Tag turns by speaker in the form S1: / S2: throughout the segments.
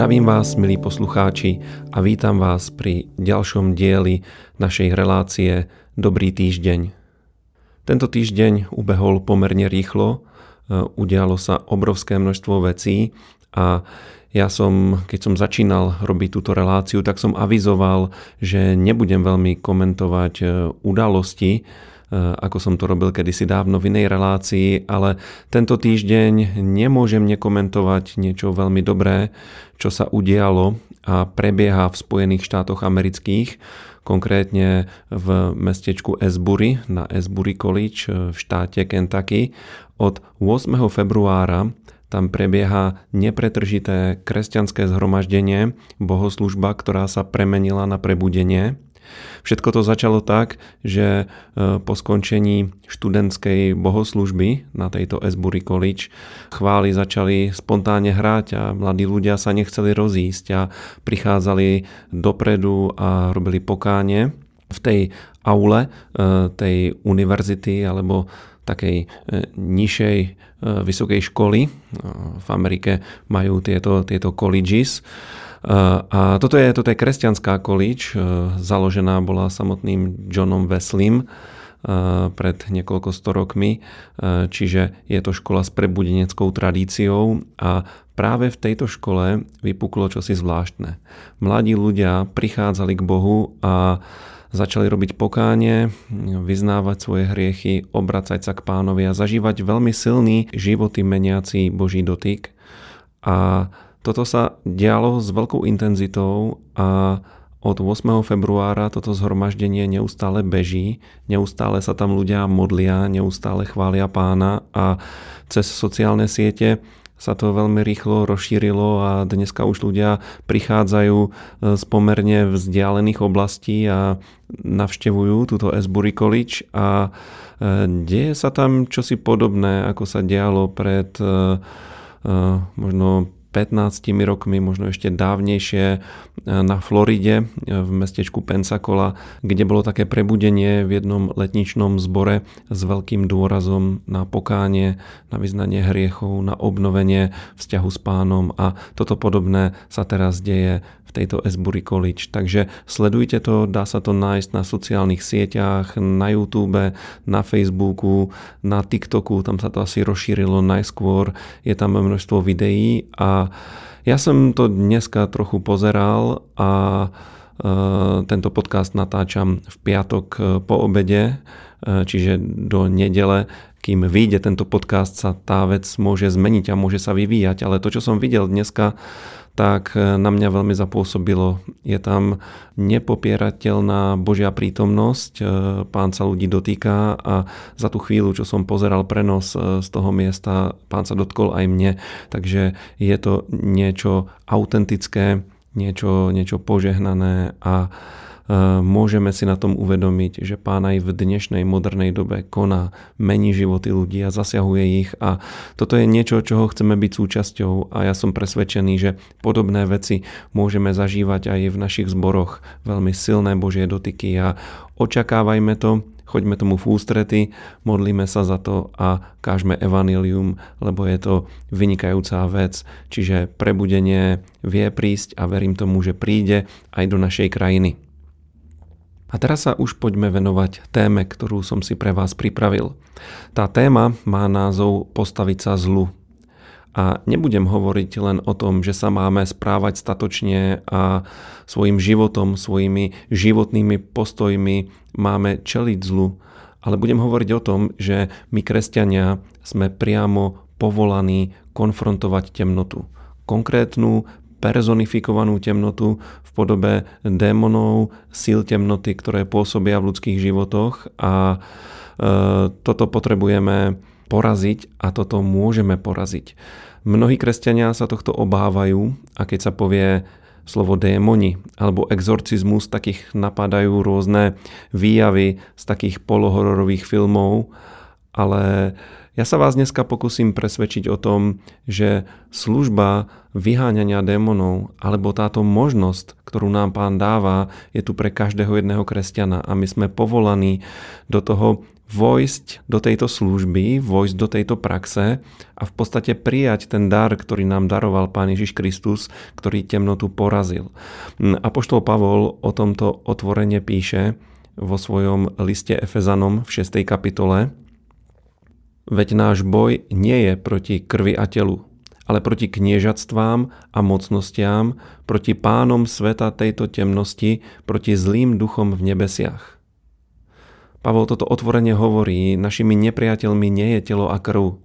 S1: Zdravím vás, milí poslucháči, a vítam vás pri ďalšom dieli našej relácie Dobrý týždeň. Tento týždeň ubehol pomerne rýchlo, e, udialo sa obrovské množstvo vecí a ja som, keď som začínal robiť túto reláciu, tak som avizoval, že nebudem veľmi komentovať e, udalosti, ako som to robil kedysi dávno v inej relácii, ale tento týždeň nemôžem nekomentovať niečo veľmi dobré, čo sa udialo a prebieha v Spojených štátoch amerických, konkrétne v mestečku Esbury na Esbury College eh, v štáte Kentucky. Od 8. februára tam prebieha nepretržité kresťanské zhromaždenie, bohoslužba, ktorá sa premenila na prebudenie. Všetko to začalo tak, že e, po skončení študentskej bohoslužby na tejto Esbury College chvály začali spontánne hrať a mladí ľudia sa nechceli rozísť a prichádzali dopredu a robili pokánie v tej aule e, tej univerzity alebo takej e, nižšej vysokej školy. V Amerike majú tieto, tieto colleges a toto je, toto je kresťanská količ, e, založená bola samotným Johnom Wesleym e, pred niekoľko sto rokmi, e, čiže je to škola s prebudeneckou tradíciou a práve v tejto škole vypuklo čosi zvláštne. Mladí ľudia prichádzali k Bohu a začali robiť pokánie, vyznávať svoje hriechy, obracať sa k pánovi a zažívať veľmi silný životy meniaci Boží dotyk. A toto sa dialo s veľkou intenzitou a od 8. februára toto zhromaždenie neustále beží, neustále sa tam ľudia modlia, neustále chvália pána a cez sociálne siete sa to veľmi rýchlo rozšírilo a dneska už ľudia prichádzajú e, z pomerne vzdialených oblastí a navštevujú túto Esbury College a e, deje sa tam čosi podobné, ako sa dialo pred e, možno 15 rokmi, možno ešte dávnejšie e, na Floride e, v mestečku Pensacola, kde bolo také prebudenie v jednom letničnom zbore s veľkým dôrazom na pokánie, na vyznanie hriechov, na obnovenie vzťahu s pánom. A toto podobné sa teraz deje v tejto Esbury College. Takže sledujte to, dá sa to nájsť na sociálnych sieťach, na YouTube, na Facebooku, na TikToku, tam sa to asi rozšírilo najskôr, je tam množstvo videí a ja som to dneska trochu pozeral a e, tento podcast natáčam v piatok e, po obede, e, čiže do nedele, kým vyjde tento podcast, sa tá vec môže zmeniť a môže sa vyvíjať, ale to, čo som videl dneska, tak e, na mňa veľmi zapôsobilo. Je tam nepopierateľná Božia prítomnosť, e, pán sa ľudí dotýka a za tú chvíľu, čo som pozeral prenos e, z toho miesta, pán sa dotkol aj mne. Takže je to niečo autentické, niečo, niečo požehnané a môžeme si na tom uvedomiť, že Pán aj v dnešnej modernej dobe koná, mení životy ľudí a zasahuje ich. A toto je niečo, čoho chceme byť súčasťou. A ja som presvedčený, že podobné veci môžeme zažívať aj v našich zboroch, veľmi silné Božie dotyky a očakávajme to, choďme tomu v ústrety, modlíme sa za to a kážme evanilium, lebo je to vynikajúca vec, čiže prebudenie vie prísť a verím tomu, že príde aj do našej krajiny. A teraz sa už poďme venovať téme, ktorú som si pre vás pripravil. Tá téma má názov Postaviť sa zlu. A nebudem hovoriť len o tom, že sa máme správať statočne a svojim životom, svojimi životnými postojmi máme čeliť zlu, ale budem hovoriť o tom, že my kresťania sme priamo povolaní konfrontovať temnotu. Konkrétnu personifikovanú temnotu v podobe démonov, síl temnoty, ktoré pôsobia v ľudských životoch a e, toto potrebujeme poraziť a toto môžeme poraziť. Mnohí kresťania sa tohto obávajú a keď sa povie slovo démoni alebo exorcizmus, takých napadajú rôzne výjavy z takých polohororových filmov, ale ja sa vás dneska pokúsim presvedčiť o tom, že služba vyháňania démonov alebo táto možnosť, ktorú nám pán dáva, je tu pre každého jedného kresťana a my sme povolaní do toho vojsť do tejto služby, vojsť do tejto praxe a v podstate prijať ten dar, ktorý nám daroval Pán Ježiš Kristus, ktorý temnotu porazil. Apoštol Pavol o tomto otvorene píše vo svojom liste Efezanom v 6. kapitole. Veď náš boj nie je proti krvi a telu, ale proti kniežatstvám a mocnostiam, proti pánom sveta tejto temnosti, proti zlým duchom v nebesiach. Pavol toto otvorene hovorí, našimi nepriateľmi nie je telo a krv.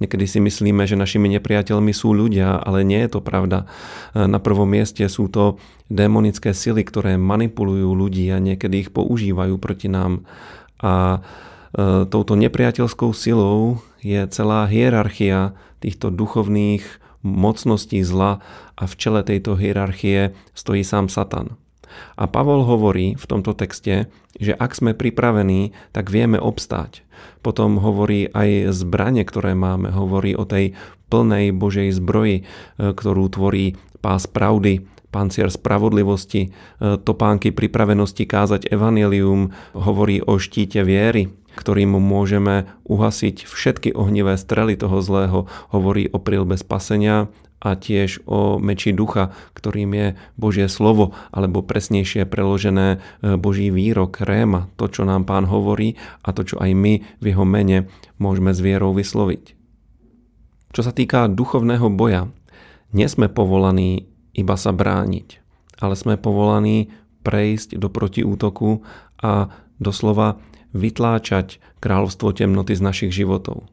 S1: Niekedy si myslíme, že našimi nepriateľmi sú ľudia, ale nie je to pravda. Na prvom mieste sú to démonické sily, ktoré manipulujú ľudí a niekedy ich používajú proti nám. A touto nepriateľskou silou je celá hierarchia týchto duchovných mocností zla a v čele tejto hierarchie stojí sám Satan. A Pavol hovorí v tomto texte, že ak sme pripravení, tak vieme obstáť. Potom hovorí aj zbranie, ktoré máme, hovorí o tej plnej Božej zbroji, e, ktorú tvorí pás pravdy, pancier spravodlivosti, e, topánky pripravenosti kázať evanelium, hovorí o štíte viery, ktorým môžeme uhasiť všetky ohnivé strely toho zlého, hovorí o prilbe spasenia a tiež o meči ducha, ktorým je Božie slovo, alebo presnejšie preložené e, Boží výrok, réma, to, čo nám pán hovorí a to, čo aj my v jeho mene môžeme s vierou vysloviť. Čo sa týka duchovného boja, nie sme povolaní iba sa brániť, ale sme povolaní prejsť do protiútoku a doslova vytláčať kráľovstvo temnoty z našich životov.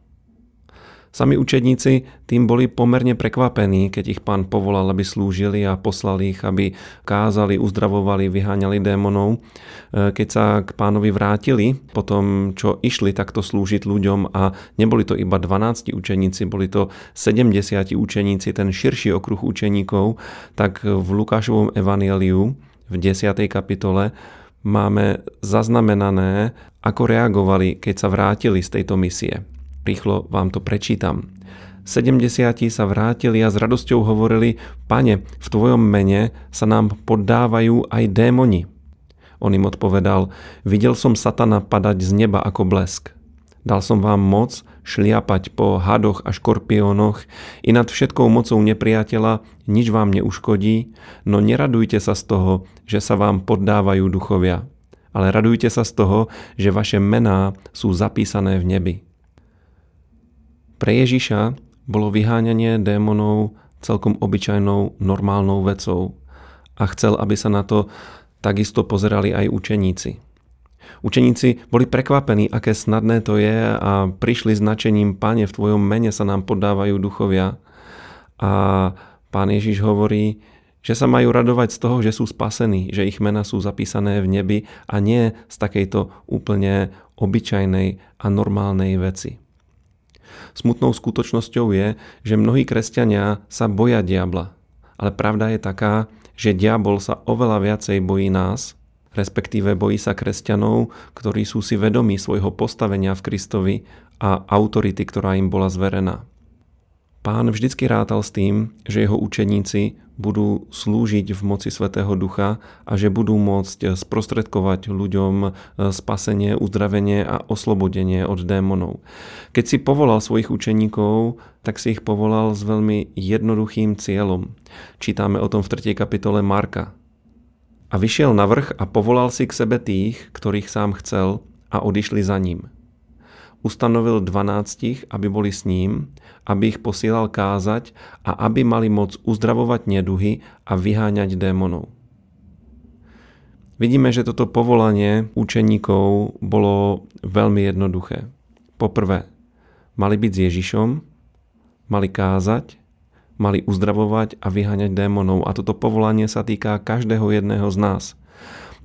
S1: Sami učedníci tým boli pomerne prekvapení, keď ich pán povolal, aby slúžili a poslali ich, aby kázali, uzdravovali, vyháňali démonov. E, keď sa k pánovi vrátili, po tom, čo išli takto slúžiť ľuďom a neboli to iba 12 učeníci, boli to 70 učeníci, ten širší okruh učeníkov, tak v Lukášovom evanieliu v 10. kapitole máme zaznamenané, ako reagovali, keď sa vrátili z tejto misie. Rýchlo vám to prečítam. 70 sa vrátili a s radosťou hovorili, pane, v tvojom mene sa nám poddávajú aj démoni. On im odpovedal, videl som satana padať z neba ako blesk. Dal som vám moc šliapať po hadoch a škorpiónoch i nad všetkou mocou nepriateľa nič vám neuškodí, no neradujte sa z toho, že sa vám poddávajú duchovia, ale radujte sa z toho, že vaše mená sú zapísané v nebi. Pre Ježiša bolo vyháňanie démonov celkom obyčajnou normálnou vecou a chcel, aby sa na to takisto pozerali aj učeníci. Učeníci boli prekvapení, aké snadné to je a prišli s načením, Pane, v Tvojom mene sa nám podávajú duchovia. A Pán Ježiš hovorí, že sa majú radovať z toho, že sú spasení, že ich mena sú zapísané v nebi a nie z takejto úplne obyčajnej a normálnej veci. Smutnou skutočnosťou je, že mnohí kresťania sa boja diabla. Ale pravda je taká, že diabol sa oveľa viacej bojí nás, respektíve bojí sa kresťanov, ktorí sú si vedomí svojho postavenia v Kristovi a autority, ktorá im bola zverená. Pán vždycky rátal s tým, že jeho učeníci budú slúžiť v moci Svetého Ducha a že budú môcť sprostredkovať ľuďom spasenie, uzdravenie a oslobodenie od démonov. Keď si povolal svojich učeníkov, tak si ich povolal s veľmi jednoduchým cieľom. Čítame o tom v 3. kapitole Marka. A vyšiel na vrch a povolal si k sebe tých, ktorých sám chcel a odišli za ním ustanovil dvanáctich, aby boli s ním, aby ich posielal kázať a aby mali moc uzdravovať neduhy a vyháňať démonov. Vidíme, že toto povolanie učeníkov bolo veľmi jednoduché. Poprvé, mali byť s Ježišom, mali kázať, mali uzdravovať a vyháňať démonov. A toto povolanie sa týka každého jedného z nás.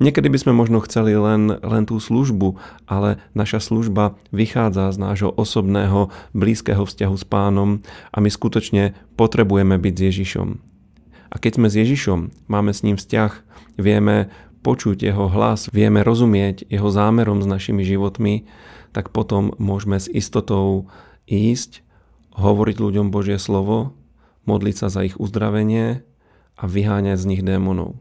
S1: Niekedy by sme možno chceli len, len tú službu, ale naša služba vychádza z nášho osobného, blízkeho vzťahu s pánom a my skutočne potrebujeme byť s Ježišom. A keď sme s Ježišom, máme s ním vzťah, vieme počuť jeho hlas, vieme rozumieť jeho zámerom s našimi životmi, tak potom môžeme s istotou ísť, hovoriť ľuďom Božie slovo, modliť sa za ich uzdravenie a vyháňať z nich démonov.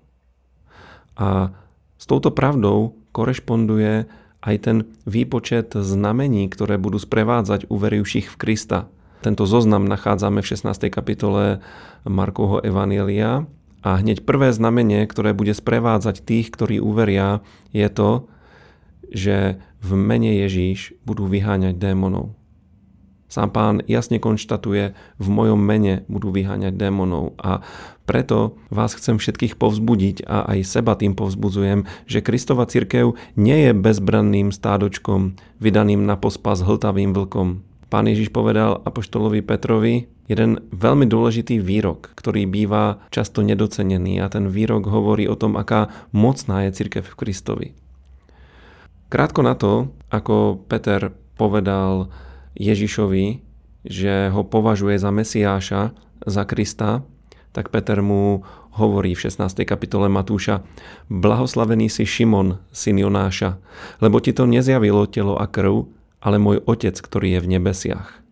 S1: A s touto pravdou korešponduje aj ten výpočet znamení, ktoré budú sprevádzať uverujúcich v Krista. Tento zoznam nachádzame v 16. kapitole Markovho Evanielia a hneď prvé znamenie, ktoré bude sprevádzať tých, ktorí uveria, je to, že v mene Ježíš budú vyháňať démonov. Sám pán jasne konštatuje, v mojom mene budú vyháňať démonov a preto vás chcem všetkých povzbudiť a aj seba tým povzbudzujem, že Kristova cirkev nie je bezbranným stádočkom, vydaným na pospas hltavým vlkom. Pán Ježiš povedal apoštolovi Petrovi jeden veľmi dôležitý výrok, ktorý býva často nedocenený a ten výrok hovorí o tom, aká mocná je cirkev v Kristovi. Krátko na to, ako Peter povedal Ježišovi, že ho považuje za Mesiáša, za Krista, tak Peter mu hovorí v 16. kapitole Matúša Blahoslavený si Šimon, syn Jonáša, lebo ti to nezjavilo telo a krv, ale môj otec, ktorý je v nebesiach.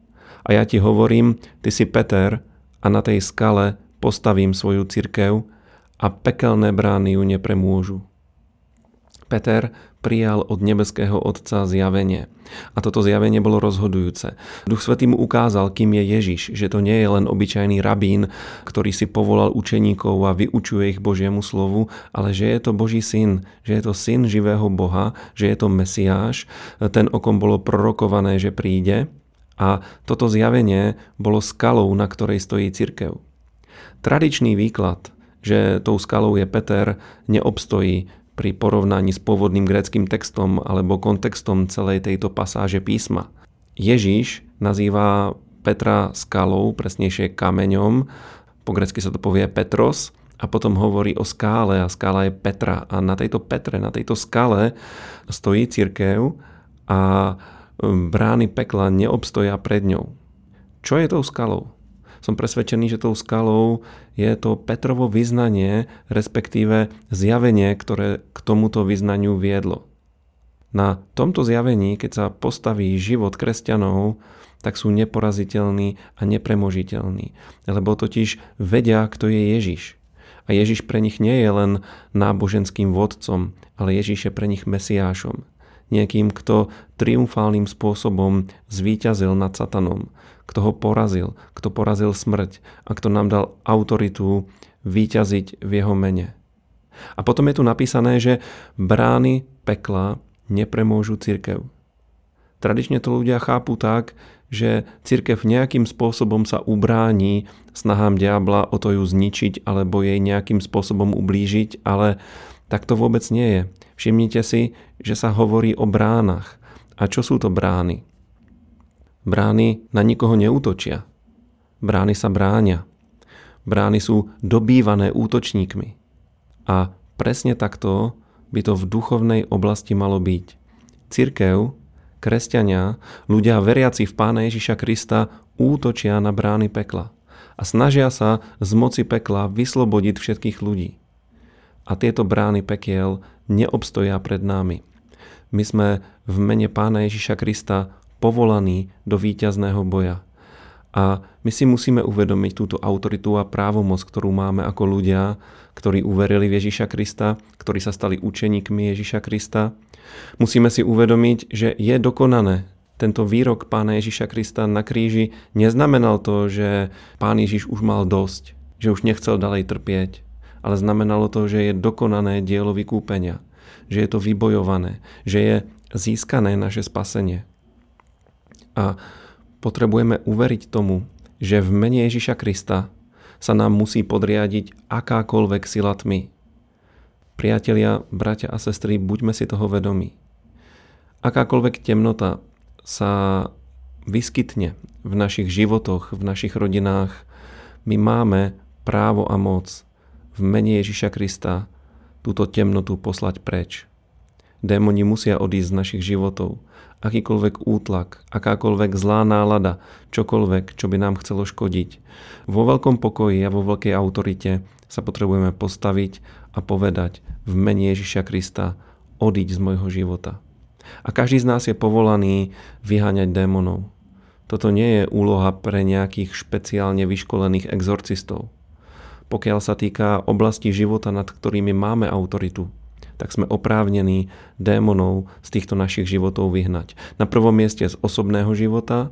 S1: A ja ti hovorím, ty si Peter a na tej skale postavím svoju cirkev a pekelné brány ju nepremôžu. Peter prijal od nebeského Otca zjavenie. A toto zjavenie bolo rozhodujúce. Duch Svetý mu ukázal, kým je Ježiš, že to nie je len obyčajný rabín, ktorý si povolal učeníkov a vyučuje ich Božiemu slovu, ale že je to Boží syn, že je to syn živého Boha, že je to Mesiáš, ten, o kom bolo prorokované, že príde. A toto zjavenie bolo skalou, na ktorej stojí cirkev. Tradičný výklad, že tou skalou je Peter, neobstojí pri porovnaní s pôvodným gréckým textom alebo kontextom celej tejto pasáže písma. Ježíš nazýva Petra skalou, presnejšie kameňom, po grecky sa to povie Petros, a potom hovorí o skále a skála je Petra. A na tejto Petre, na tejto skale stojí církev a brány pekla neobstoja pred ňou. Čo je tou skalou? Som presvedčený, že tou skalou je to Petrovo vyznanie, respektíve zjavenie, ktoré k tomuto vyznaniu viedlo. Na tomto zjavení, keď sa postaví život kresťanov, tak sú neporaziteľní a nepremožiteľní, lebo totiž vedia, kto je Ježiš. A Ježiš pre nich nie je len náboženským vodcom, ale Ježiš je pre nich mesiášom. Niekým, kto triumfálnym spôsobom zvíťazil nad satanom, kto ho porazil, kto porazil smrť a kto nám dal autoritu výťaziť v jeho mene. A potom je tu napísané, že brány pekla nepremôžu církev. Tradične to ľudia chápu tak, že církev nejakým spôsobom sa ubráni snahám diabla o to ju zničiť alebo jej nejakým spôsobom ublížiť, ale tak to vôbec nie je. Všimnite si, že sa hovorí o bránach. A čo sú to brány? Brány na nikoho neútočia. Brány sa bránia. Brány sú dobývané útočníkmi. A presne takto by to v duchovnej oblasti malo byť. Cirkev, kresťania, ľudia veriaci v Pána Ježiša Krista útočia na brány pekla a snažia sa z moci pekla vyslobodiť všetkých ľudí. A tieto brány pekiel neobstoja pred nami. My sme v mene Pána Ježiša Krista povolaní do víťazného boja. A my si musíme uvedomiť túto autoritu a právomoc, ktorú máme ako ľudia, ktorí uverili v Ježiša Krista, ktorí sa stali učeníkmi Ježiša Krista. Musíme si uvedomiť, že je dokonané. Tento výrok pána Ježiša Krista na kríži neznamenal to, že pán Ježiš už mal dosť, že už nechcel ďalej trpieť, ale znamenalo to, že je dokonané dielo vykúpenia, že je to vybojované, že je získané naše spasenie. A potrebujeme uveriť tomu, že v mene Ježiša Krista sa nám musí podriadiť akákoľvek sila tmy. Priatelia, bratia a sestry, buďme si toho vedomí. Akákoľvek temnota sa vyskytne v našich životoch, v našich rodinách, my máme právo a moc v mene Ježiša Krista túto temnotu poslať preč. Démoni musia odísť z našich životov akýkoľvek útlak, akákoľvek zlá nálada, čokoľvek, čo by nám chcelo škodiť. Vo veľkom pokoji a vo veľkej autorite sa potrebujeme postaviť a povedať v mene Ježiša Krista odiť z môjho života. A každý z nás je povolaný vyháňať démonov. Toto nie je úloha pre nejakých špeciálne vyškolených exorcistov. Pokiaľ sa týka oblasti života, nad ktorými máme autoritu, tak sme oprávnení démonov z týchto našich životov vyhnať. Na prvom mieste z osobného života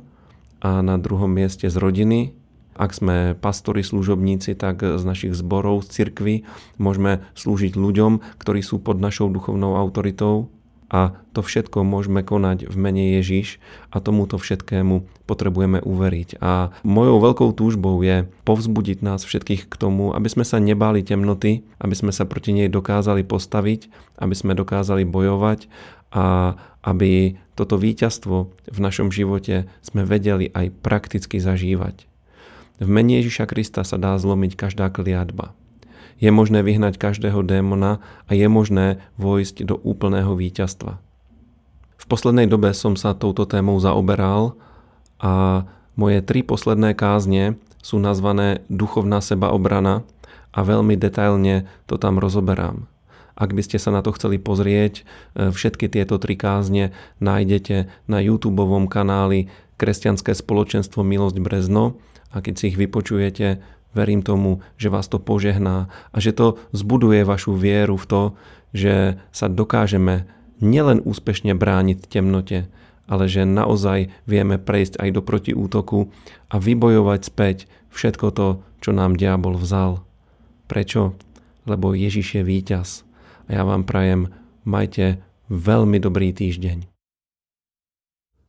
S1: a na druhom mieste z rodiny. Ak sme pastori, služobníci, tak z našich zborov, z cirkvy môžeme slúžiť ľuďom, ktorí sú pod našou duchovnou autoritou a to všetko môžeme konať v mene Ježiš a tomuto všetkému potrebujeme uveriť. A mojou veľkou túžbou je povzbudiť nás všetkých k tomu, aby sme sa nebáli temnoty, aby sme sa proti nej dokázali postaviť, aby sme dokázali bojovať a aby toto víťazstvo v našom živote sme vedeli aj prakticky zažívať. V mene Ježiša Krista sa dá zlomiť každá kliatba. Je možné vyhnať každého démona a je možné vojsť do úplného víťazstva. V poslednej dobe som sa touto témou zaoberal a moje tri posledné kázne sú nazvané Duchovná sebaobrana a veľmi detailne to tam rozoberám. Ak by ste sa na to chceli pozrieť, e, všetky tieto tri kázne nájdete na YouTube kanáli Kresťanské spoločenstvo Milosť Brezno a keď si ich vypočujete, Verím tomu, že vás to požehná a že to zbuduje vašu vieru v to, že sa dokážeme nielen úspešne brániť temnote, ale že naozaj vieme prejsť aj do protiútoku a vybojovať späť všetko to, čo nám diabol vzal. Prečo? Lebo Ježiš je víťaz. A ja vám prajem, majte veľmi dobrý týždeň.